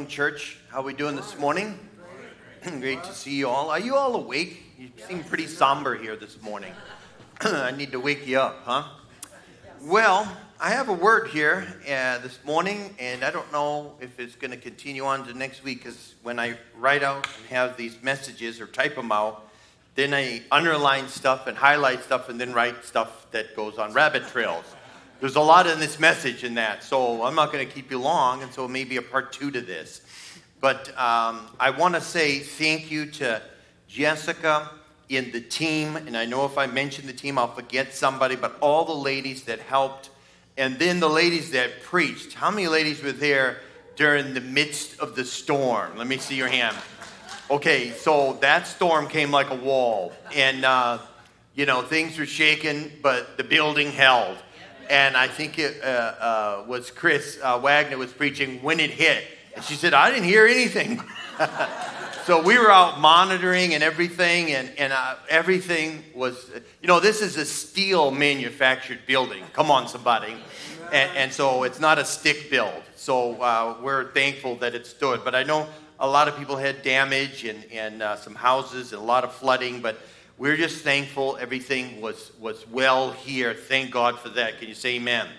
morning, church. How we doing this morning? Great to see you all. Are you all awake? You seem pretty somber here this morning. I need to wake you up, huh? Well, I have a word here uh, this morning, and I don't know if it's going to continue on to next week because when I write out and have these messages or type them out, then I underline stuff and highlight stuff and then write stuff that goes on rabbit trails. There's a lot in this message in that, so I'm not going to keep you long, and so maybe a part two to this. But um, I want to say thank you to Jessica in the team, and I know if I mention the team, I'll forget somebody, but all the ladies that helped, and then the ladies that preached. How many ladies were there during the midst of the storm? Let me see your hand. Okay, so that storm came like a wall, and uh, you know things were shaken, but the building held and I think it uh, uh, was Chris uh, Wagner was preaching when it hit. And she said, I didn't hear anything. so we were out monitoring and everything, and, and uh, everything was, you know, this is a steel manufactured building. Come on, somebody. And, and so it's not a stick build. So uh, we're thankful that it stood. But I know a lot of people had damage and, and uh, some houses and a lot of flooding, but we're just thankful everything was, was well here. Thank God for that. Can you say amen? amen?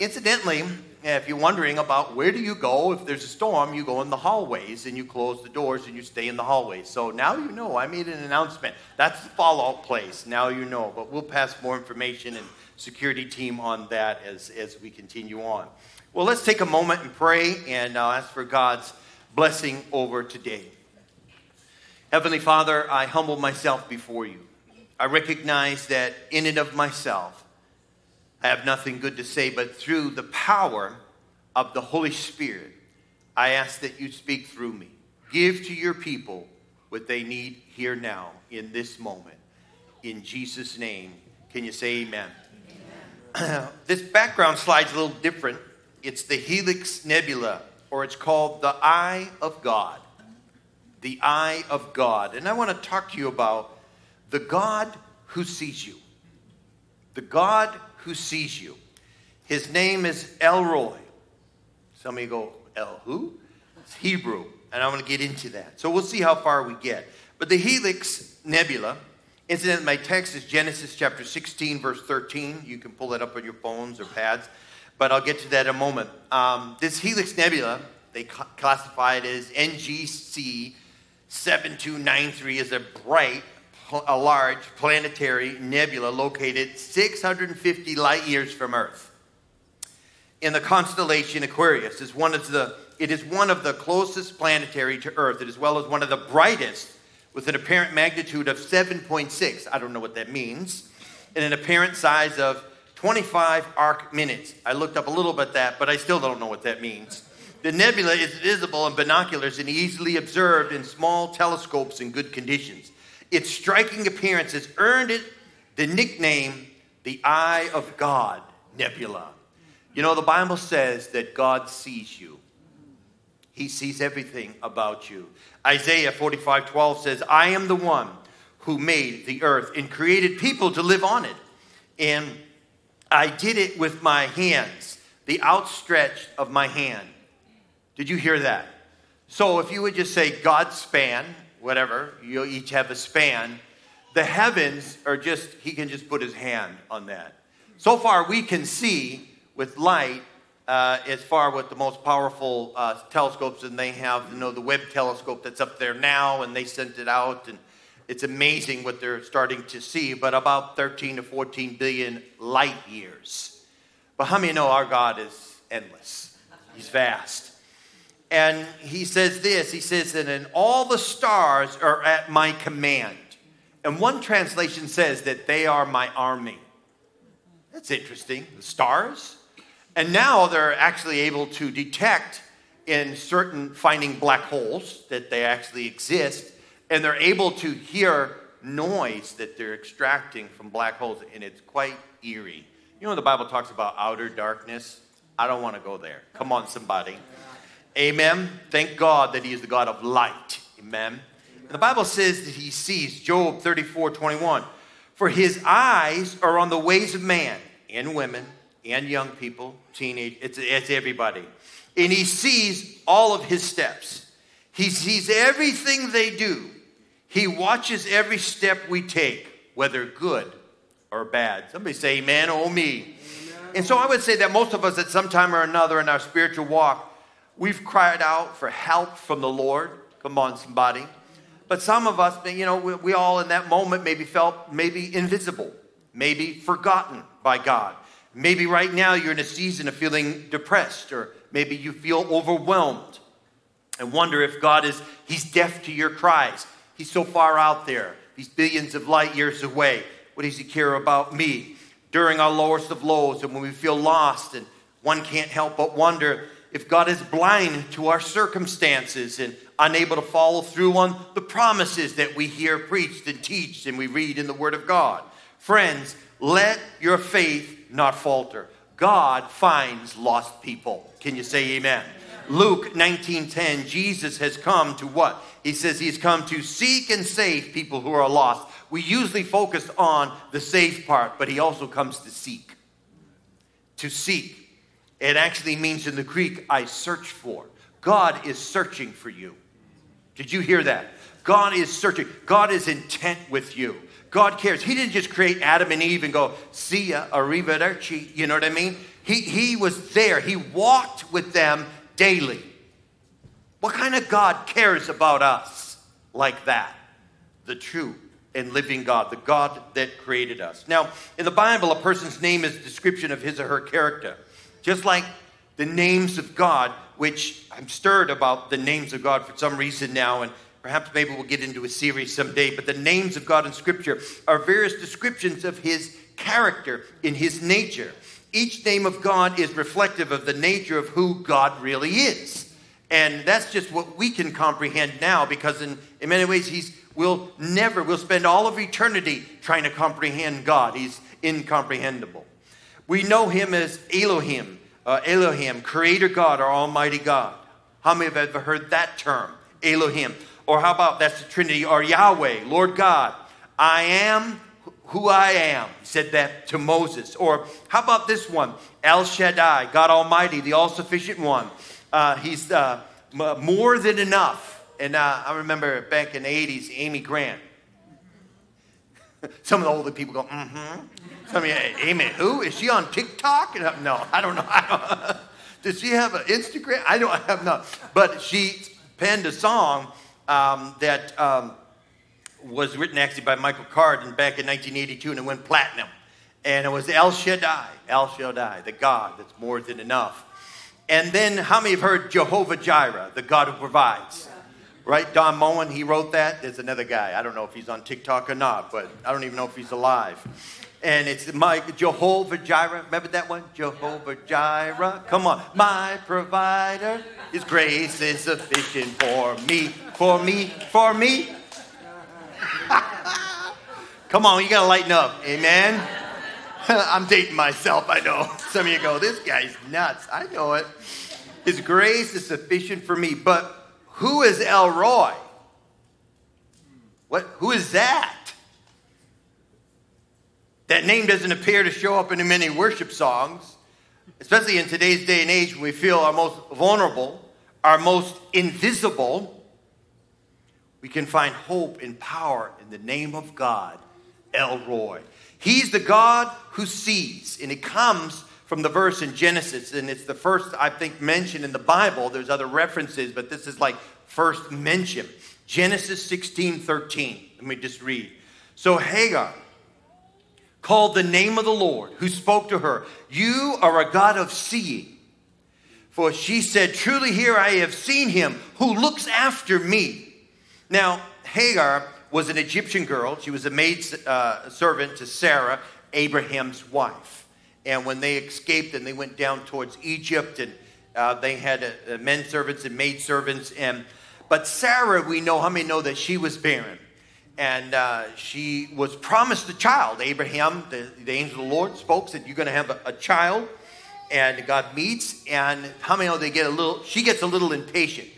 Incidentally, if you're wondering about where do you go if there's a storm, you go in the hallways and you close the doors and you stay in the hallways. So now you know. I made an announcement. That's the fallout place. Now you know. But we'll pass more information and security team on that as, as we continue on. Well, let's take a moment and pray and uh, ask for God's blessing over today. Heavenly Father, I humble myself before you. I recognize that in and of myself, I have nothing good to say, but through the power of the Holy Spirit, I ask that you speak through me. Give to your people what they need here now in this moment. In Jesus' name, can you say amen? amen. this background slide's a little different. It's the Helix Nebula, or it's called the Eye of God the eye of God. And I want to talk to you about the God who sees you. The God who sees you. His name is El Roi. Some of you go, El who? It's Hebrew. And I'm going to get into that. So we'll see how far we get. But the Helix Nebula, incidentally, my text is Genesis chapter 16, verse 13. You can pull that up on your phones or pads. But I'll get to that in a moment. Um, this Helix Nebula, they classify it as NGC 7293 is a bright, a large planetary nebula located 650 light years from Earth. In the constellation Aquarius is one of the it is one of the closest planetary to Earth, as well as one of the brightest, with an apparent magnitude of 7.6. I don't know what that means, and an apparent size of 25 arc minutes. I looked up a little bit that, but I still don't know what that means. The nebula is visible in binoculars and easily observed in small telescopes in good conditions. Its striking appearance has earned it the nickname the Eye of God Nebula. You know, the Bible says that God sees you. He sees everything about you. Isaiah 45 12 says, I am the one who made the earth and created people to live on it. And I did it with my hands, the outstretched of my hand. Did you hear that? So if you would just say God's span, whatever, you each have a span, the heavens are just, he can just put his hand on that. So far, we can see with light uh, as far with the most powerful uh, telescopes, and they have, you know, the Webb telescope that's up there now, and they sent it out, and it's amazing what they're starting to see, but about 13 to 14 billion light years. But how many know our God is endless? He's vast. And he says this he says that, and all the stars are at my command. And one translation says that they are my army. That's interesting. The stars. And now they're actually able to detect in certain finding black holes that they actually exist. And they're able to hear noise that they're extracting from black holes. And it's quite eerie. You know, the Bible talks about outer darkness. I don't want to go there. Come on, somebody. Amen. Thank God that He is the God of light. Amen. And the Bible says that He sees, Job 34 21, for His eyes are on the ways of man and women and young people, teenage, it's, it's everybody. and he sees all of his steps. He sees everything they do. He watches every step we take, whether good or bad. Somebody say, Amen, oh me. Amen. And so I would say that most of us, at some time or another in our spiritual walk, we've cried out for help from the Lord. Come on, somebody. But some of us, you know, we, we all in that moment maybe felt maybe invisible, maybe forgotten by God. Maybe right now you're in a season of feeling depressed, or maybe you feel overwhelmed and wonder if God is, He's deaf to your cries. He's so far out there, He's billions of light years away. What does He care about me? During our lowest of lows, and when we feel lost, and one can't help but wonder if God is blind to our circumstances and unable to follow through on the promises that we hear preached and teach and we read in the Word of God. Friends, let your faith not falter. God finds lost people. Can you say amen? Luke 19:10 Jesus has come to what? He says he's come to seek and save people who are lost. We usually focus on the save part, but he also comes to seek. To seek. It actually means in the Greek I search for. God is searching for you. Did you hear that? God is searching. God is intent with you. God cares. He didn't just create Adam and Eve and go, see ya, arrivederci. You know what I mean? He, he was there. He walked with them daily. What kind of God cares about us like that? The true and living God, the God that created us. Now, in the Bible, a person's name is a description of his or her character. Just like the names of God, which I'm stirred about the names of God for some reason now, and perhaps maybe we'll get into a series someday, but the names of God in Scripture are various descriptions of His character in His nature. Each name of God is reflective of the nature of who God really is. And that's just what we can comprehend now because, in, in many ways, He's we'll never, we'll spend all of eternity trying to comprehend God. He's incomprehensible. We know Him as Elohim, uh, Elohim, Creator God, or Almighty God. How many have ever heard that term, Elohim? Or how about that's the Trinity, or Yahweh, Lord God, I am who I am. He said that to Moses. Or how about this one, El Shaddai, God Almighty, the all sufficient one. Uh, he's uh, more than enough. And uh, I remember back in the 80s, Amy Grant. Some of the older people go, mm hmm. Of you, Amy, who? Is she on TikTok? No, I don't know. I don't, does she have an Instagram? I don't have no. But she penned a song um, that um, was written actually by Michael Cardin back in 1982 and it went platinum. And it was El Shaddai, El Shaddai, the God that's more than enough. And then, how many have heard Jehovah Jireh, the God who provides? Right? Don Moen, he wrote that. There's another guy. I don't know if he's on TikTok or not, but I don't even know if he's alive. And it's my Jehovah Jireh. Remember that one? Jehovah Jireh. Come on. My provider. His grace is sufficient for me, for me, for me. Come on, you gotta lighten up. Amen. I'm dating myself, I know. Some of you go, this guy's nuts. I know it. His grace is sufficient for me. But who is El Roi? What, who is that? That name doesn't appear to show up in many worship songs, especially in today's day and age when we feel our most vulnerable, our most invisible. We can find hope and power in the name of God, El Roi. He's the God who sees, and it comes from the verse in Genesis, and it's the first, I think, mentioned in the Bible. There's other references, but this is like first mention. Genesis 16 13. Let me just read. So Hagar, called the name of the Lord, who spoke to her, You are a God of seeing. For she said, Truly, here I have seen him who looks after me. Now, Hagar was an Egyptian girl. She was a maid uh, servant to Sarah, Abraham's wife. And when they escaped and they went down towards Egypt, and uh, they had uh, men servants and maid servants. And but Sarah, we know how many know that she was barren and uh, she was promised a child. Abraham, the, the angel of the Lord, spoke, said, You're going to have a, a, child. And God meets, and how many know they get a little, she gets a little impatient.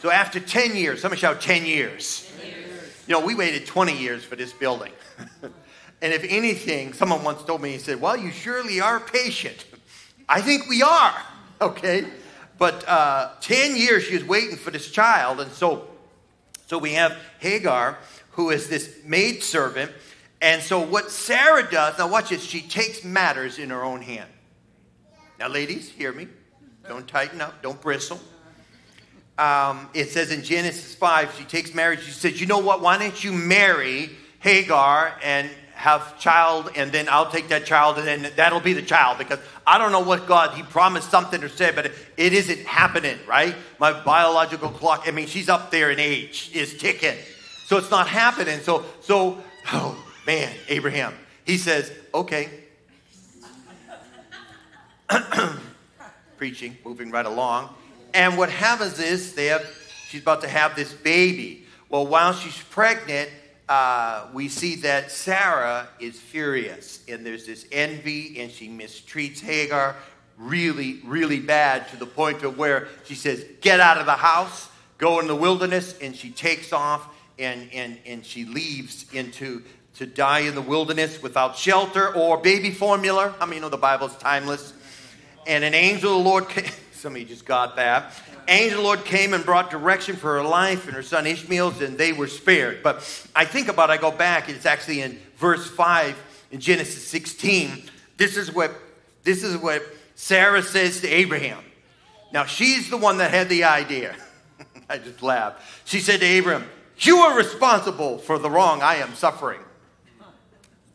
So after 10 years, somebody shout 10 years. 10 years. You know, we waited 20 years for this building. and if anything, someone once told me, he said, Well, you surely are patient. I think we are, okay? But uh, 10 years she was waiting for this child. And so, so we have Hagar, who is this maid servant. And so what Sarah does, now watch this, she takes matters in her own hand. Now, ladies, hear me. Don't tighten up, don't bristle. Um, it says in Genesis 5, she takes marriage. She says, You know what? Why don't you marry Hagar and have child, and then I'll take that child, and then that'll be the child. Because I don't know what God, He promised something or said, but it isn't happening, right? My biological clock, I mean, she's up there in age, is ticking. So it's not happening. So, so, oh man, Abraham, he says, okay. Preaching, moving right along. And what happens is they have, she's about to have this baby. Well, while she's pregnant, uh, we see that Sarah is furious, and there's this envy, and she mistreats Hagar really, really bad to the point of where she says, Get out of the house, go in the wilderness, and she takes off and, and, and she leaves into to die in the wilderness without shelter or baby formula. I mean, you know, the Bible's timeless. And an angel of the Lord came, somebody just got that angel of the Lord came and brought direction for her life and her son Ishmael's, and they were spared. But I think about, I go back, it's actually in verse 5 in Genesis 16. This is what this is what Sarah says to Abraham. Now she's the one that had the idea. I just laughed. She said to Abraham, You are responsible for the wrong I am suffering.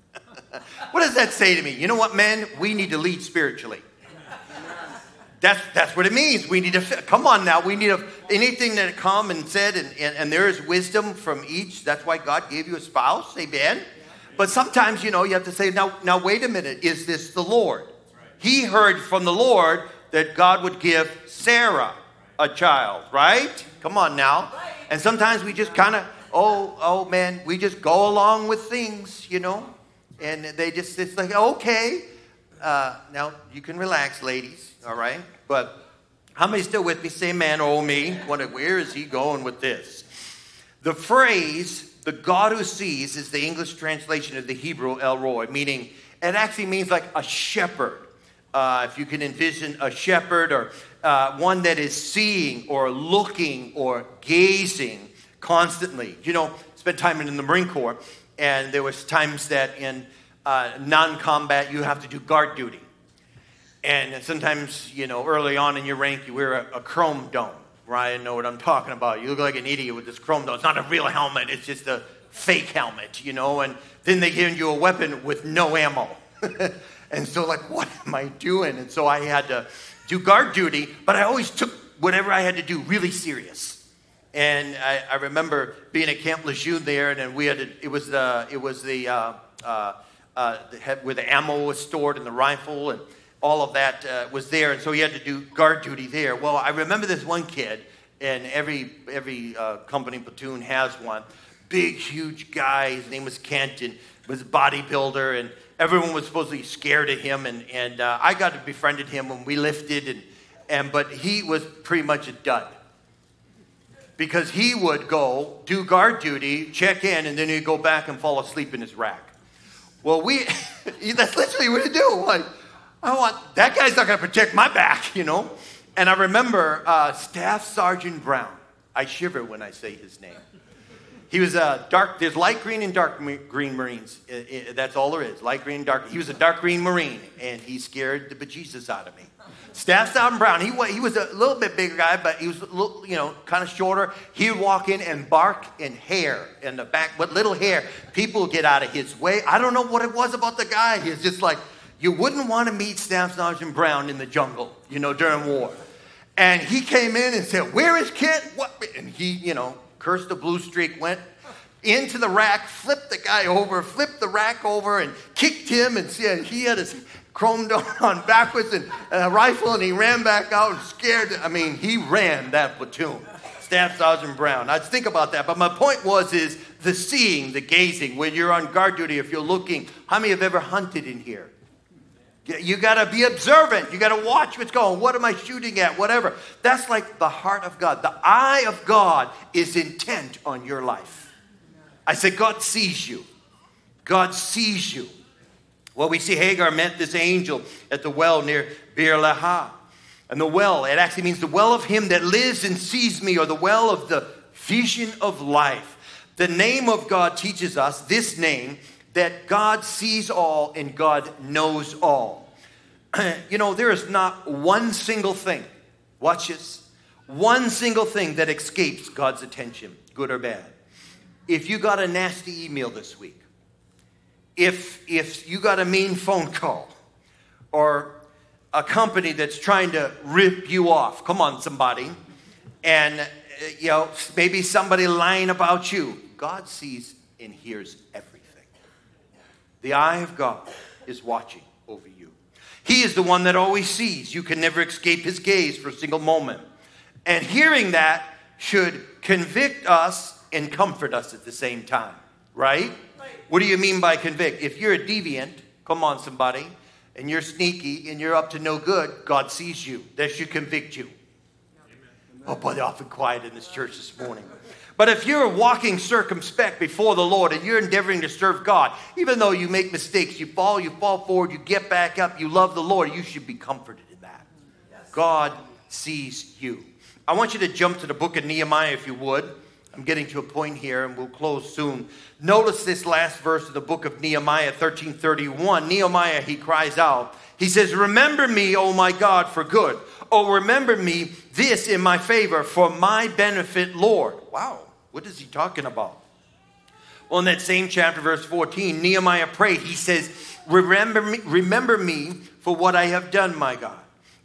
what does that say to me? You know what, men? We need to lead spiritually. That's, that's what it means. We need to, come on now, we need to, anything that come and said, and, and, and there is wisdom from each. That's why God gave you a spouse, amen? But sometimes, you know, you have to say, now, now wait a minute, is this the Lord? He heard from the Lord that God would give Sarah a child, right? Come on now. And sometimes we just kind of, oh, oh man, we just go along with things, you know? And they just, it's like, okay. Uh, now, you can relax, ladies all right? But how many still with me? Say man, oh me. Where is he going with this? The phrase, the God who sees, is the English translation of the Hebrew El Roi, meaning it actually means like a shepherd. Uh, if you can envision a shepherd or uh, one that is seeing or looking or gazing constantly. You know, spent time in the Marine Corps, and there was times that in uh, non-combat you have to do guard duty. And sometimes, you know, early on in your rank, you wear a, a chrome dome. Ryan know what I'm talking about. You look like an idiot with this chrome dome. It's not a real helmet, it's just a fake helmet, you know. And then they give you a weapon with no ammo. and so, like, what am I doing? And so I had to do guard duty, but I always took whatever I had to do really serious. And I, I remember being at Camp Lejeune there, and then we had to, it was the it was the uh, uh, uh, where the ammo was stored and the rifle, and all of that uh, was there, and so he had to do guard duty there. Well, I remember this one kid, and every every uh, company platoon has one. Big, huge guy. His name was Kent, and was a bodybuilder, and everyone was supposedly scared of him. And and uh, I got to befriended him when we lifted, and and but he was pretty much a dud because he would go do guard duty, check in, and then he'd go back and fall asleep in his rack. Well, we that's literally what he do. Like I want, that guy's not going to protect my back, you know? And I remember uh, Staff Sergeant Brown. I shiver when I say his name. He was a dark, there's light green and dark green Marines. that's all there is, light green, dark. He was a dark green Marine, and he scared the bejesus out of me. Staff Sergeant Brown, he, he was a little bit bigger guy, but he was, little, you know, kind of shorter. He would walk in and bark and hair in the back, but little hair. People would get out of his way. I don't know what it was about the guy. He was just like, you wouldn't want to meet Staff Sergeant Brown in the jungle, you know, during war. And he came in and said, Where is Kent? What? And he, you know, cursed the blue streak, went into the rack, flipped the guy over, flipped the rack over, and kicked him. And he had his chrome on backwards and a rifle, and he ran back out and scared. I mean, he ran that platoon. Staff Sergeant Brown. I'd think about that. But my point was is the seeing, the gazing. When you're on guard duty, if you're looking, how many have ever hunted in here? You got to be observant. You got to watch what's going. What am I shooting at? Whatever. That's like the heart of God. The eye of God is intent on your life. I said, God sees you. God sees you. Well, we see Hagar met this angel at the well near Beer Lahai. And the well, it actually means the well of him that lives and sees me, or the well of the vision of life. The name of God teaches us this name that God sees all and God knows all. you know, there is not one single thing, watch this, one single thing that escapes God's attention, good or bad. If you got a nasty email this week, if, if you got a mean phone call, or a company that's trying to rip you off, come on, somebody, and uh, you know, maybe somebody lying about you, God sees and hears everything. The eye of God is watching over you. He is the one that always sees. You can never escape his gaze for a single moment. And hearing that should convict us and comfort us at the same time, right? What do you mean by convict? If you're a deviant, come on, somebody, and you're sneaky and you're up to no good, God sees you. That should convict you. Oh, boy, they're often quiet in this church this morning. But if you're walking circumspect before the Lord and you're endeavoring to serve God, even though you make mistakes, you fall, you fall forward, you get back up, you love the Lord, you should be comforted in that. God sees you. I want you to jump to the book of Nehemiah if you would. I'm getting to a point here and we'll close soon. Notice this last verse of the book of Nehemiah 13:31. Nehemiah he cries out. He says, "Remember me, O my God, for good. Oh, remember me this in my favor for my benefit, Lord." Wow. What is he talking about? Well, in that same chapter, verse 14, Nehemiah prayed. He says, Remember me, remember me for what I have done, my God.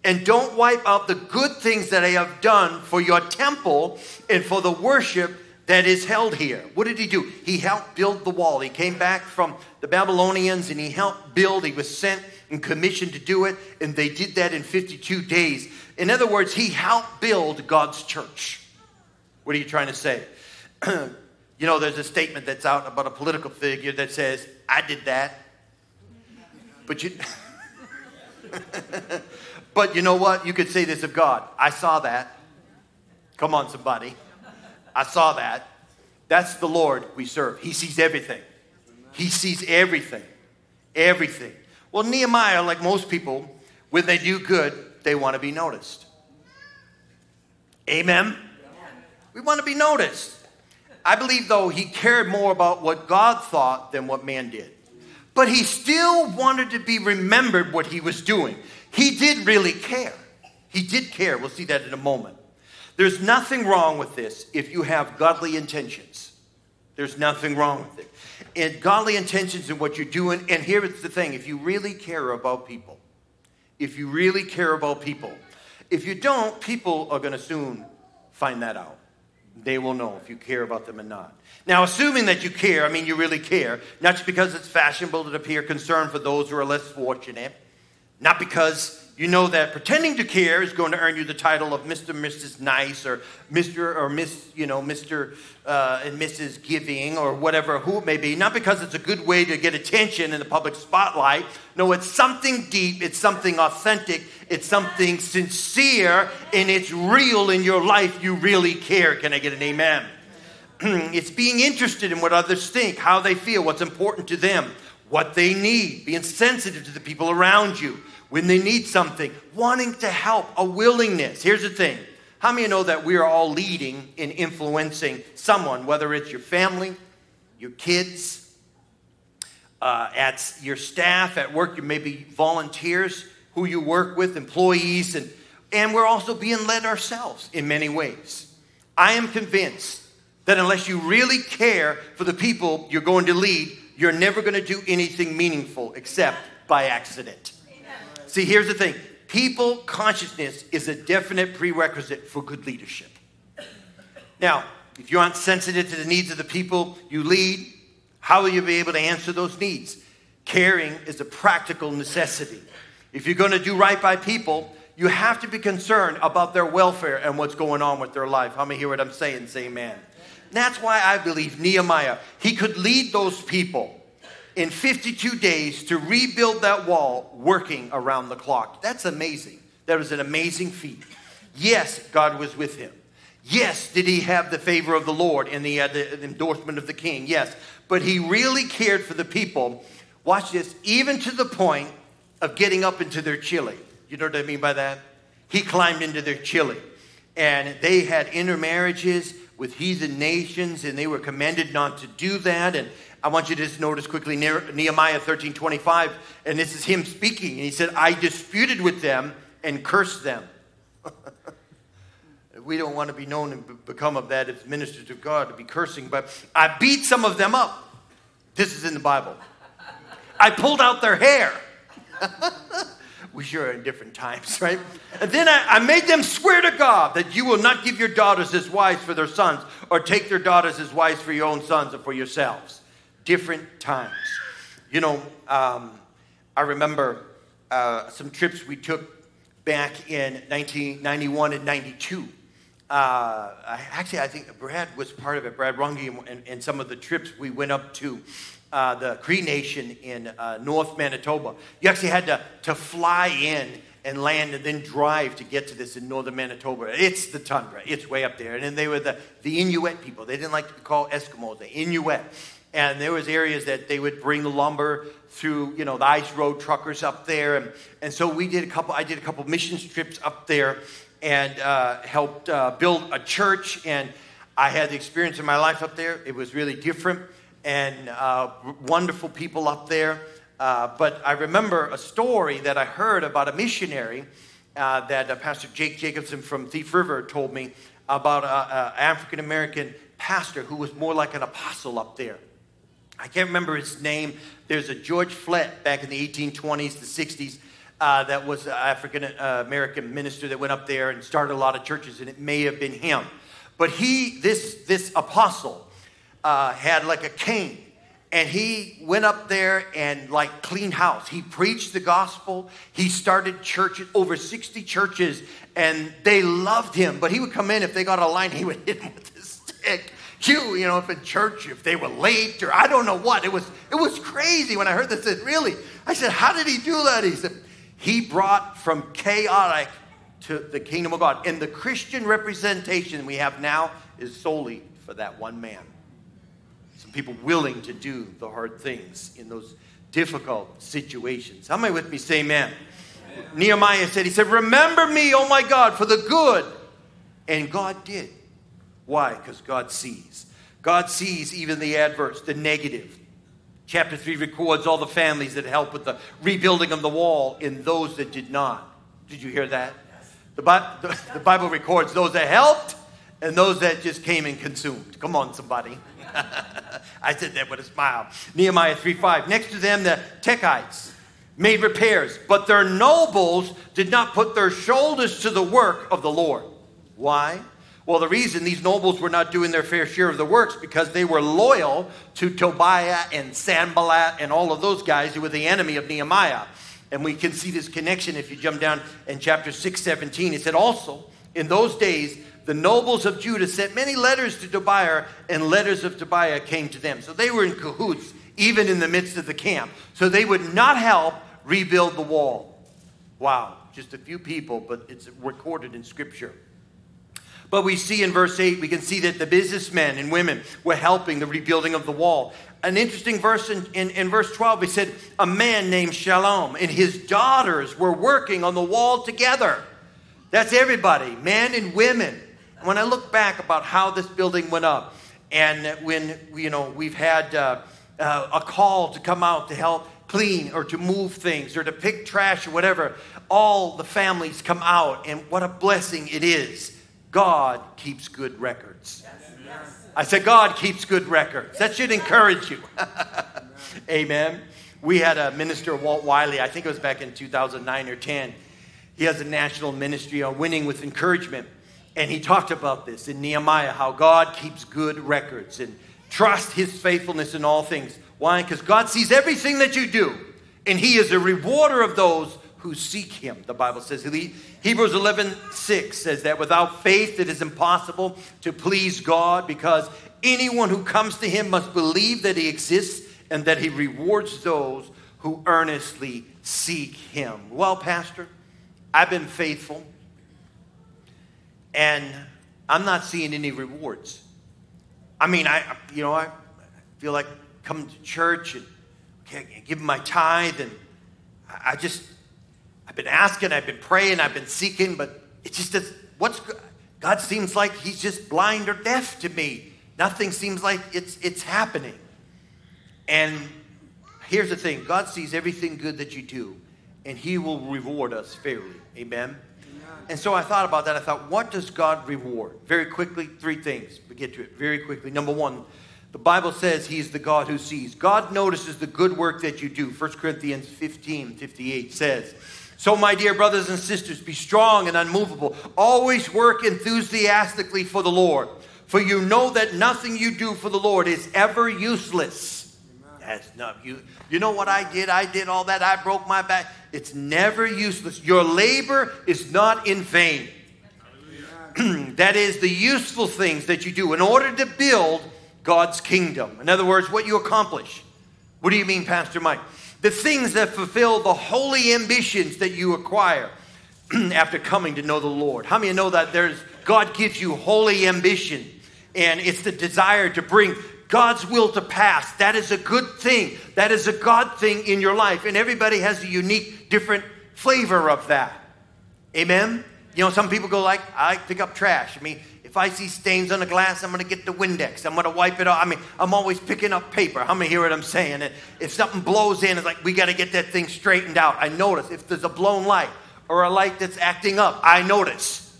And don't wipe out the good things that I have done for your temple and for the worship that is held here. What did he do? He helped build the wall. He came back from the Babylonians and he helped build. He was sent and commissioned to do it, and they did that in 52 days. In other words, he helped build God's church. What are you trying to say? you know, there's a statement that's out about a political figure that says, I did that. But you, but you know what? You could say this of God. I saw that. Come on, somebody. I saw that. That's the Lord we serve. He sees everything. He sees everything. Everything. Well, Nehemiah, like most people, when they do good, they want to be noticed. Amen? We want to be noticed. I believe, though, he cared more about what God thought than what man did. But he still wanted to be remembered what he was doing. He did really care. He did care. We'll see that in a moment. There's nothing wrong with this if you have godly intentions. There's nothing wrong with it. And godly intentions in what you're doing. And here's the thing if you really care about people, if you really care about people, if you don't, people are going to soon find that out they will know if you care about them or not. Now, assuming that you care, I mean, you really care, not just because it's fashionable to appear concerned for those who are less fortunate, not because you know that pretending to care is going to earn you the title of Mr. Mrs. Nice or Mr. or Miss, you know, Mr. Uh, and Mrs. Giving or whatever, who it may be. Not because it's a good way to get attention in the public spotlight. No, it's something deep, it's something authentic, it's something sincere, and it's real in your life. You really care. Can I get an amen? it's being interested in what others think, how they feel, what's important to them, what they need, being sensitive to the people around you when they need something, wanting to help, a willingness. Here's the thing how many know that we are all leading in influencing someone, whether it's your family, your kids, uh, at your staff, at work, you may be volunteers who you work with, employees, and, and we're also being led ourselves in many ways. I am convinced that unless you really care for the people you're going to lead, you're never going to do anything meaningful except by accident. See, here's the thing people consciousness is a definite prerequisite for good leadership. Now, if you aren't sensitive to the needs of the people you lead, how will you be able to answer those needs? Caring is a practical necessity. If you're going to do right by people, you have to be concerned about their welfare and what's going on with their life. How many hear what I'm saying? Say amen. That's why I believe Nehemiah, he could lead those people in 52 days to rebuild that wall working around the clock. That's amazing. That was an amazing feat. Yes, God was with him. Yes, did he have the favor of the Lord and the, uh, the endorsement of the king? Yes. But he really cared for the people. Watch this, even to the point of getting up into their chili. You know what I mean by that? he climbed into their chili. And they had intermarriages with heathen nations, and they were commanded not to do that. And I want you to just notice quickly Nehemiah 13 25, and this is him speaking. And he said, I disputed with them and cursed them. we don't want to be known and become of that as ministers of God to be cursing, but I beat some of them up. This is in the Bible. I pulled out their hair. we sure are in different times, right? And then I, I, made them swear to God that you will not give your daughters as wives for their sons, or take their daughters as wives for your own sons or for yourselves. Different times. You know, um, I remember uh, some trips we took back in 1991 and 92. Uh, actually, I think Brad was part of it, Brad Runge, and, and some of the trips we went up to uh, the Cree Nation in uh, North Manitoba. You actually had to, to fly in and land and then drive to get to this in northern Manitoba. It's the tundra, it's way up there. And then they were the, the Inuit people. They didn't like to be called Eskimos, the Inuit. And there was areas that they would bring lumber through, you know, the ice road truckers up there. And, and so we did a couple, I did a couple mission trips up there and uh, helped uh, build a church. And I had the experience of my life up there. It was really different and uh, wonderful people up there. Uh, but I remember a story that I heard about a missionary uh, that uh, Pastor Jake Jacobson from Thief River told me about an African American pastor who was more like an apostle up there. I can't remember his name. There's a George Flett back in the 1820s, the 60s, uh, that was an African uh, American minister that went up there and started a lot of churches, and it may have been him. But he, this, this apostle, uh, had like a cane and he went up there and like cleaned house he preached the gospel he started churches over 60 churches and they loved him but he would come in if they got a line he would hit them with his stick you you know if in church if they were late or i don't know what it was it was crazy when i heard this I said really i said how did he do that he said he brought from chaotic to the kingdom of god and the christian representation we have now is solely for that one man Some people willing to do the hard things in those difficult situations. How many with me? Say amen. amen. Nehemiah said, He said, Remember me, oh my God, for the good. And God did. Why? Because God sees. God sees even the adverse, the negative. Chapter 3 records all the families that helped with the rebuilding of the wall and those that did not. Did you hear that? The, the, the Bible records those that helped and those that just came and consumed. Come on, somebody. I said that with a smile. Nehemiah 3 5. Next to them, the Tekoites made repairs, but their nobles did not put their shoulders to the work of the Lord. Why? Well, the reason these nobles were not doing their fair share of the works because they were loyal to Tobiah and Sanballat and all of those guys who were the enemy of Nehemiah. And we can see this connection if you jump down in chapter 6, 17. It said, Also, in those days, the nobles of Judah sent many letters to Tobiah, and letters of Tobiah came to them. So they were in cahoots, even in the midst of the camp. So they would not help rebuild the wall. Wow, just a few people, but it's recorded in Scripture. But we see in verse 8, we can see that the businessmen and women were helping the rebuilding of the wall. An interesting verse in, in, in verse 12, he said, A man named Shallum and his daughters were working on the wall together. That's everybody, men and women when I look back about how this building went up, and when you know we've had uh, uh, a call to come out to help clean or to move things or to pick trash or whatever, all the families come out, and what a blessing it is. God keeps good records. I said, God keeps good records. That should encourage you. Amen. We had a minister, Walt Wiley, I think it was back in 2009 or 10. He has a national ministry on winning with encouragement. And he talked about this in Nehemiah how God keeps good records and trust his faithfulness in all things. Why? Because God sees everything that you do, and he is a rewarder of those who seek him, the Bible says. Hebrews 11 6 says that without faith it is impossible to please God because anyone who comes to him must believe that he exists and that he rewards those who earnestly seek him. Well, Pastor, I've been faithful and I'm not seeing any rewards. I mean, I you know I feel like coming to church and okay, give my tithe, and I just I've been asking, I've been praying, I've been seeking, but it just does. What's God seems like He's just blind or deaf to me. Nothing seems like it's it's happening. And here's the thing: God sees everything good that you do, and He will reward us fairly. Amen. And so I thought about that. I thought, what does God reward? Very quickly, three things. We get to it very quickly. Number one, the Bible says He's the God who sees. God notices the good work that you do. 1 Corinthians 15 58 says, so, my dear brothers and sisters, be strong and unmovable. Always work enthusiastically for the Lord, for you know that nothing you do for the Lord is ever useless. That's not you. You know what I did? I did all that. I broke my back. It's never useless. Your labor is not in vain. that is the useful things that you do in order to build God's kingdom. In other words, what you accomplish. What do you mean, Pastor Mike? The things that fulfill the holy ambitions that you acquire after coming to know the Lord. How many know that there's God gives you holy ambition and it's the desire to bring God's will to pass. That is a good thing. That is a God thing in your life. And everybody has a unique, different flavor of that. Amen? You know, some people go like, I pick up trash. I mean, if I see stains on the glass, I'm going to get the Windex. I'm going to wipe it off. I mean, I'm always picking up paper. How many hear what I'm saying? And if something blows in, it's like, we got to get that thing straightened out. I notice if there's a blown light or a light that's acting up, I notice.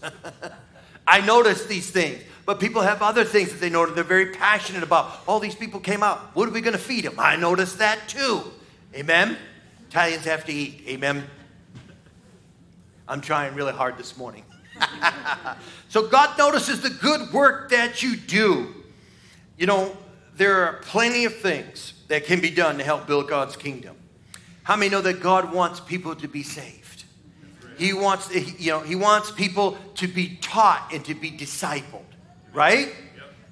I notice these things. But people have other things that they notice they're very passionate about. All these people came out. What are we going to feed them? I noticed that too. Amen? Italians have to eat. Amen? I'm trying really hard this morning. so God notices the good work that you do. You know, there are plenty of things that can be done to help build God's kingdom. How many know that God wants people to be saved? He wants, you know, he wants people to be taught and to be discipled, right?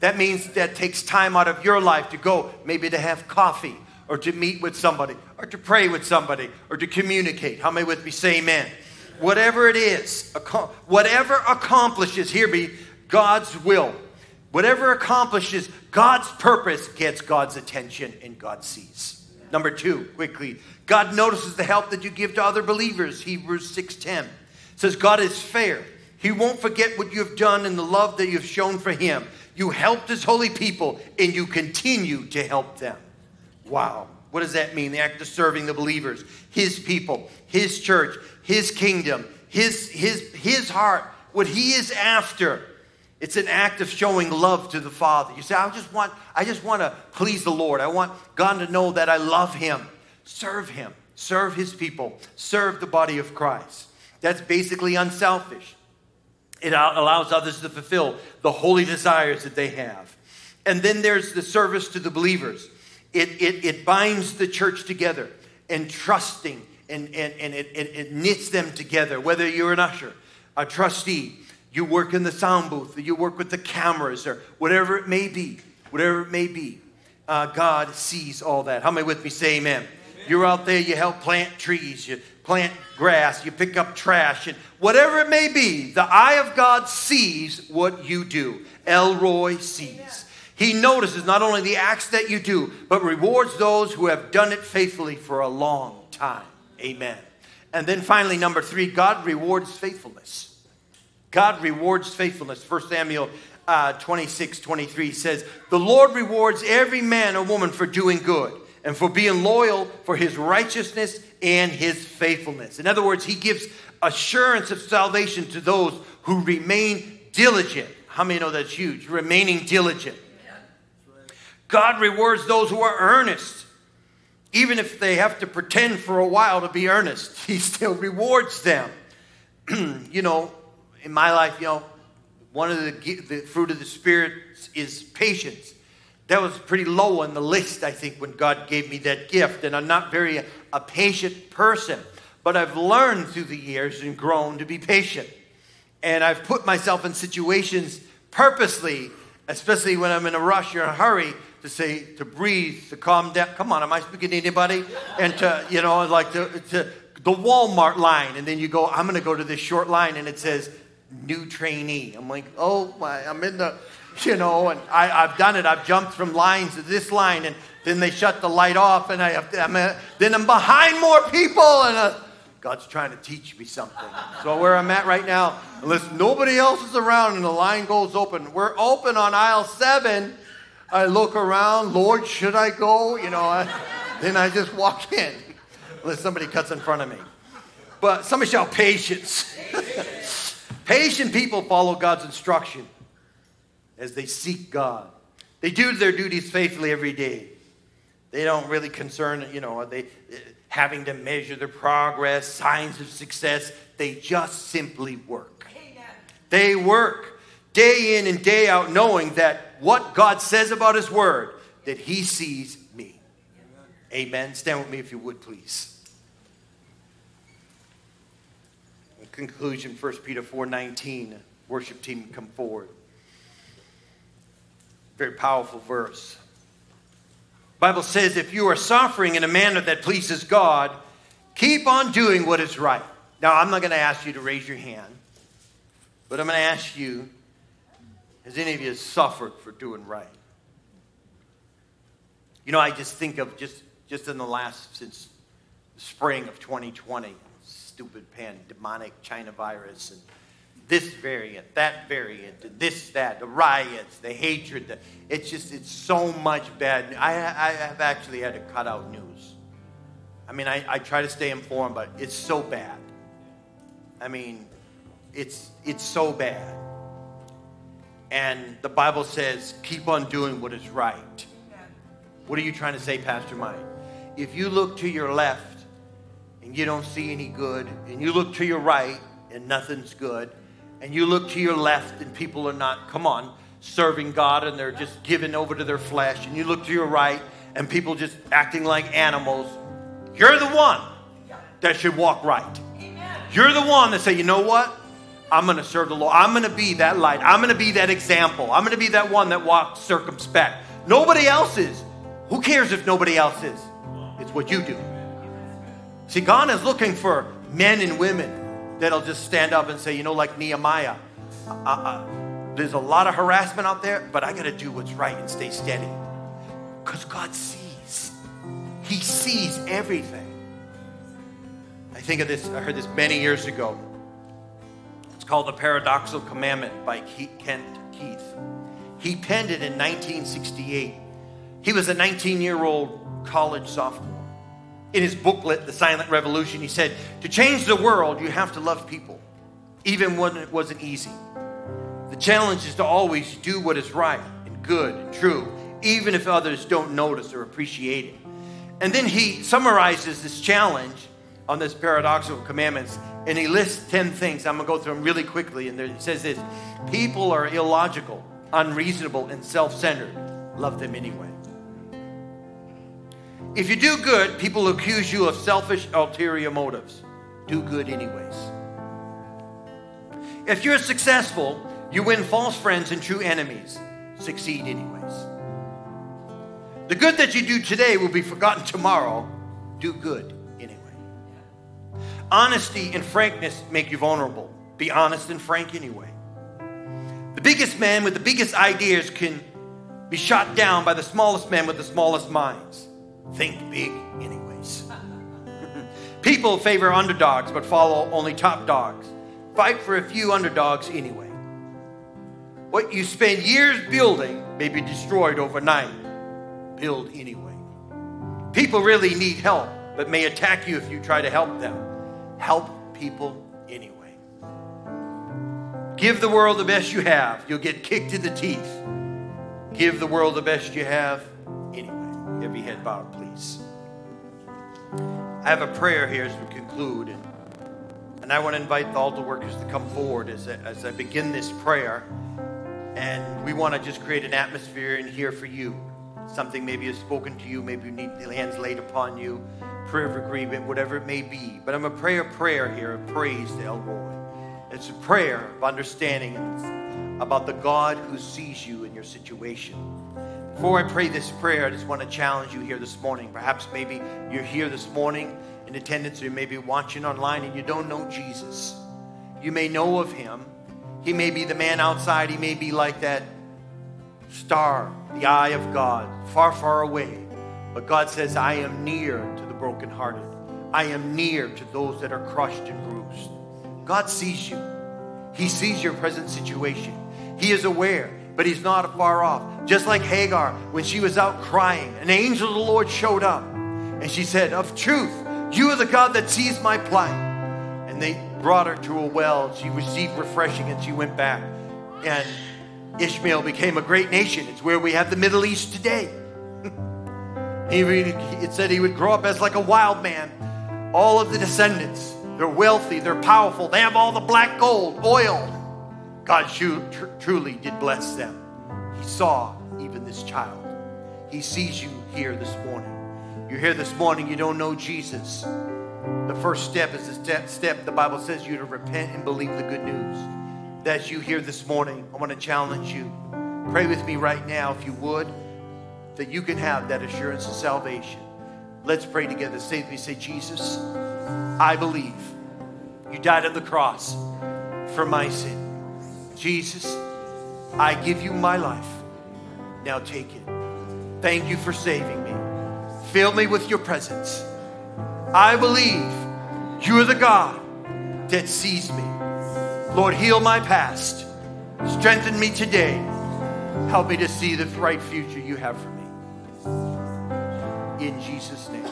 That means that takes time out of your life to go, maybe to have coffee or to meet with somebody or to pray with somebody or to communicate. How many with me say amen? Whatever it is, whatever accomplishes, hear me, God's will, whatever accomplishes God's purpose gets God's attention and God sees. Number two, quickly, God notices the help that you give to other believers. Hebrews 6:10 says God is fair. He won't forget what you have done and the love that you've shown for him. You helped his holy people and you continue to help them. Wow. What does that mean? The act of serving the believers, his people, his church, his kingdom, his, his, his heart, what he is after. It's an act of showing love to the Father. You say, I just want, I just want to please the Lord. I want God to know that I love him. Serve him. Serve his people. Serve the body of Christ. That's basically unselfish. It allows others to fulfill the holy desires that they have. And then there's the service to the believers. It, it, it binds the church together and trusting and, and, and it, it, it knits them together. Whether you're an usher, a trustee, you work in the sound booth, you work with the cameras, or whatever it may be, whatever it may be, uh, God sees all that. How many with me say amen? amen? You're out there, you help plant trees, you plant grass, you pick up trash, and whatever it may be, the eye of God sees what you do. El Roi sees. He notices not only the acts that you do, but rewards those who have done it faithfully for a long time. Amen. And then finally, number three, God rewards faithfulness. God rewards faithfulness. 1 Samuel uh, 26, 23 says, The Lord rewards every man or woman for doing good and for being loyal for his righteousness and his faithfulness. In other words, he gives assurance of salvation to those who remain diligent. How many know that's huge? Remaining diligent. God rewards those who are earnest even if they have to pretend for a while to be earnest, he still rewards them. you know, in my life, you know, one of the, the fruit of the Spirit is patience. That was pretty low on the list, I think, when God gave me that gift. And I'm not very a, a patient person, but I've learned through the years and grown to be patient. And I've put myself in situations purposely, especially when I'm in a rush or a hurry, to say, to breathe, to calm down. Come on, am I speaking to anybody? And to, you know, like to, to the Walmart line. And then you go, I'm going to go to this short line and it says, new trainee. I'm like, oh I'm in the, you know, and I, have done it. I've jumped from lines to this line and then they shut the light off and I have to, I'm a, then I'm behind more people and uh, God's trying to teach me something. So, where I'm at right now, unless nobody else is around and the line goes open, we're open on aisle seven. I look around, Lord, should I go? You know, I, then I just walk in unless somebody cuts in front of me. But somebody shout patience. Patient people follow God's instruction as they seek God. They do their duties faithfully every day. They don't really concern, you know, they eh, having to measure their progress, signs of success. They just simply work. Amen. They work day in and day out, knowing that what God says about His Word, that He sees me. Amen. Stand with me if you would, please. In conclusion, 1 Peter 4:19, worship team come forward. Very powerful verse. Bible says if you are suffering in a manner that pleases God, keep on doing what is right. Now, I'm not going to ask you to raise your hand, but I'm going to ask you has any of you suffered for doing right? You know, I just think of just, just in the last, since spring of 2020, stupid pandemic, China virus, and this variant, that variant, this, that, the riots, the hatred. The, it's just, it's so much bad. I, I have actually had to cut out news. I mean, I, I try to stay informed, but it's so bad. I mean, it's, it's so bad. And the Bible says, keep on doing what is right. What are you trying to say, Pastor Mike? If you look to your left and you don't see any good, and you look to your right and nothing's good, and you look to your left and people are not, come on, serving God and they're just given over to their flesh, and you look to your right and people just acting like animals, you're the one that should walk right. You're the one that say, you know what? I'm going to serve the Lord. I'm going to be that light. I'm going to be that example. I'm going to be that one that walks circumspect. Nobody else is. Who cares if nobody else is? It's what you do. See, God is looking for men and women that'll just stand up and say, you know, like Nehemiah, there's a lot of harassment out there, but I got to do what's right and stay steady. Because God sees, He sees everything. I think of this, I heard this many years ago. It's called The Paradoxical Commandment by Kent Keith. He penned it in 1968. He was a 19 year old college sophomore in his booklet, The Silent Revolution, he said, To change the world, you have to love people, even when it wasn't easy. The challenge is to always do what is right and good and true, even if others don't notice or appreciate it. And then he summarizes this challenge on this paradoxical commandments, and he lists 10 things. I'm going to go through them really quickly. And there, it says this People are illogical, unreasonable, and self centered. Love them anyway. If you do good, people accuse you of selfish, ulterior motives. Do good anyways. If you're successful, you win false friends and true enemies. Succeed anyways. The good that you do today will be forgotten tomorrow. Do good. Honesty and frankness make you vulnerable. Be honest and frank anyway. The biggest man with the biggest ideas can be shot down by the smallest man with the smallest minds. Think big, anyways. People favor underdogs but follow only top dogs. Fight for a few underdogs anyway. What you spend years building may be destroyed overnight. Build anyway. People really need help, but may attack you if you try to help them. Help people anyway. Give the world the best you have, you'll get kicked in the teeth. Give the world the best you have, anyway. Every head bowed, please. I have a prayer here as we conclude, and, and I want to invite all the workers to come forward as I, as I begin this prayer. And we want to just create an atmosphere in here for you. Something maybe has spoken to you, maybe you need the hands laid upon you, prayer of agreement, whatever it may be. But I'm going to pray a prayer here of praise to El Roi. It's a prayer of understanding about the God who sees you in your situation. Before I pray this prayer, I just want to challenge you here this morning. Perhaps maybe you're here this morning in attendance, or you may be watching online and you don't know Jesus. You may know of him. He may be the man outside, he may be like that star, the eye of God, far, far away. But God says, I am near to brokenhearted. I am near to those that are crushed and bruised. God sees you. He sees your present situation. He is aware, but He's not far off. Just like Hagar, when she was out crying, an angel of the Lord showed up and she said, Of truth, you are the God that sees my plight. And they brought her to a well. She received refreshing and she went back. And Ishmael became a great nation. It's where we have the Middle East today. It said he would grow up as like a wild man. All of the descendants, they're wealthy, they're powerful, they have all the black gold, oil. God tr- truly did bless them. He saw even this child. He sees you here this morning. You're here this morning, you don't know Jesus. The first step is the step, step the Bible says you to repent and believe the good news. That's you here this morning. I want to challenge you. Pray with me right now, if you would, that you can have that assurance of salvation. Let's pray together. Say with me, say, Jesus, I believe you died on the cross for my sin. Jesus, I give you my life. Now take it. Thank you for saving me. Fill me with your presence. I believe you are the God that sees me. Lord, heal my past. Strengthen me today. Help me to see the bright future you have for me. In Jesus' name.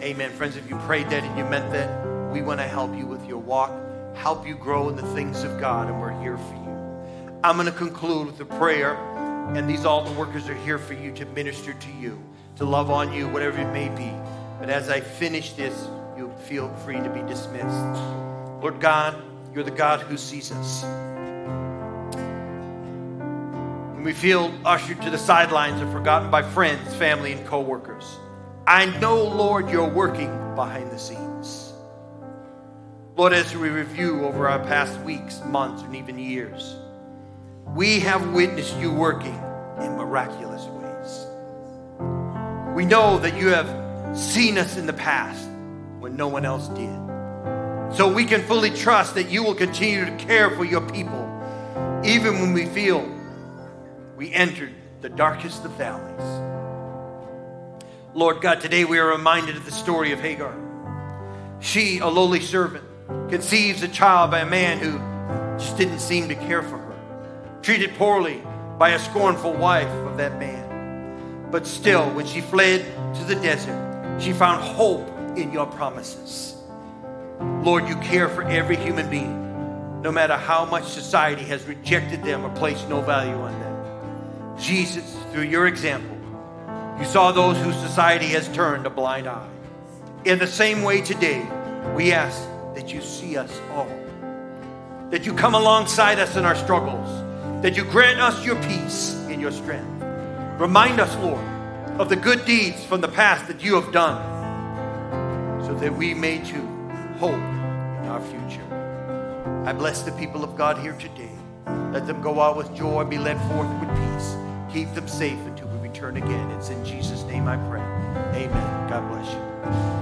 Amen. Friends, if you prayed that and you meant that, we want to help you with your walk, help you grow in the things of God, and we're here for you. I'm going to conclude with a prayer, and these altar workers are here for you to minister to you, to love on you, whatever it may be. But as I finish this, you feel free to be dismissed. Lord God, you're the God who sees us. We feel ushered to the sidelines or forgotten by friends, family, and coworkers, I know, Lord, you're working behind the scenes. Lord, as we review over our past weeks, months, and even years, we have witnessed you working in miraculous ways. We know that you have seen us in the past when no one else did. So we can fully trust that you will continue to care for your people, even when we feel we entered the darkest of valleys. Lord God, today we are reminded of the story of Hagar. She, a lowly servant, conceives a child by a man who just didn't seem to care for her, treated poorly by a scornful wife of that man. But still, when she fled to the desert, she found hope in your promises. Lord, you care for every human being, no matter how much society has rejected them or placed no value on them. Jesus, through your example, you saw those whose society has turned a blind eye. In the same way today, we ask that you see us all, that you come alongside us in our struggles, that you grant us your peace and your strength. Remind us, Lord, of the good deeds from the past that you have done, so that we may too hope in our future. I bless the people of God here today. Let them go out with joy, and be led forth with peace. Keep them safe until we return again. It's in Jesus' name I pray. Amen. God bless you.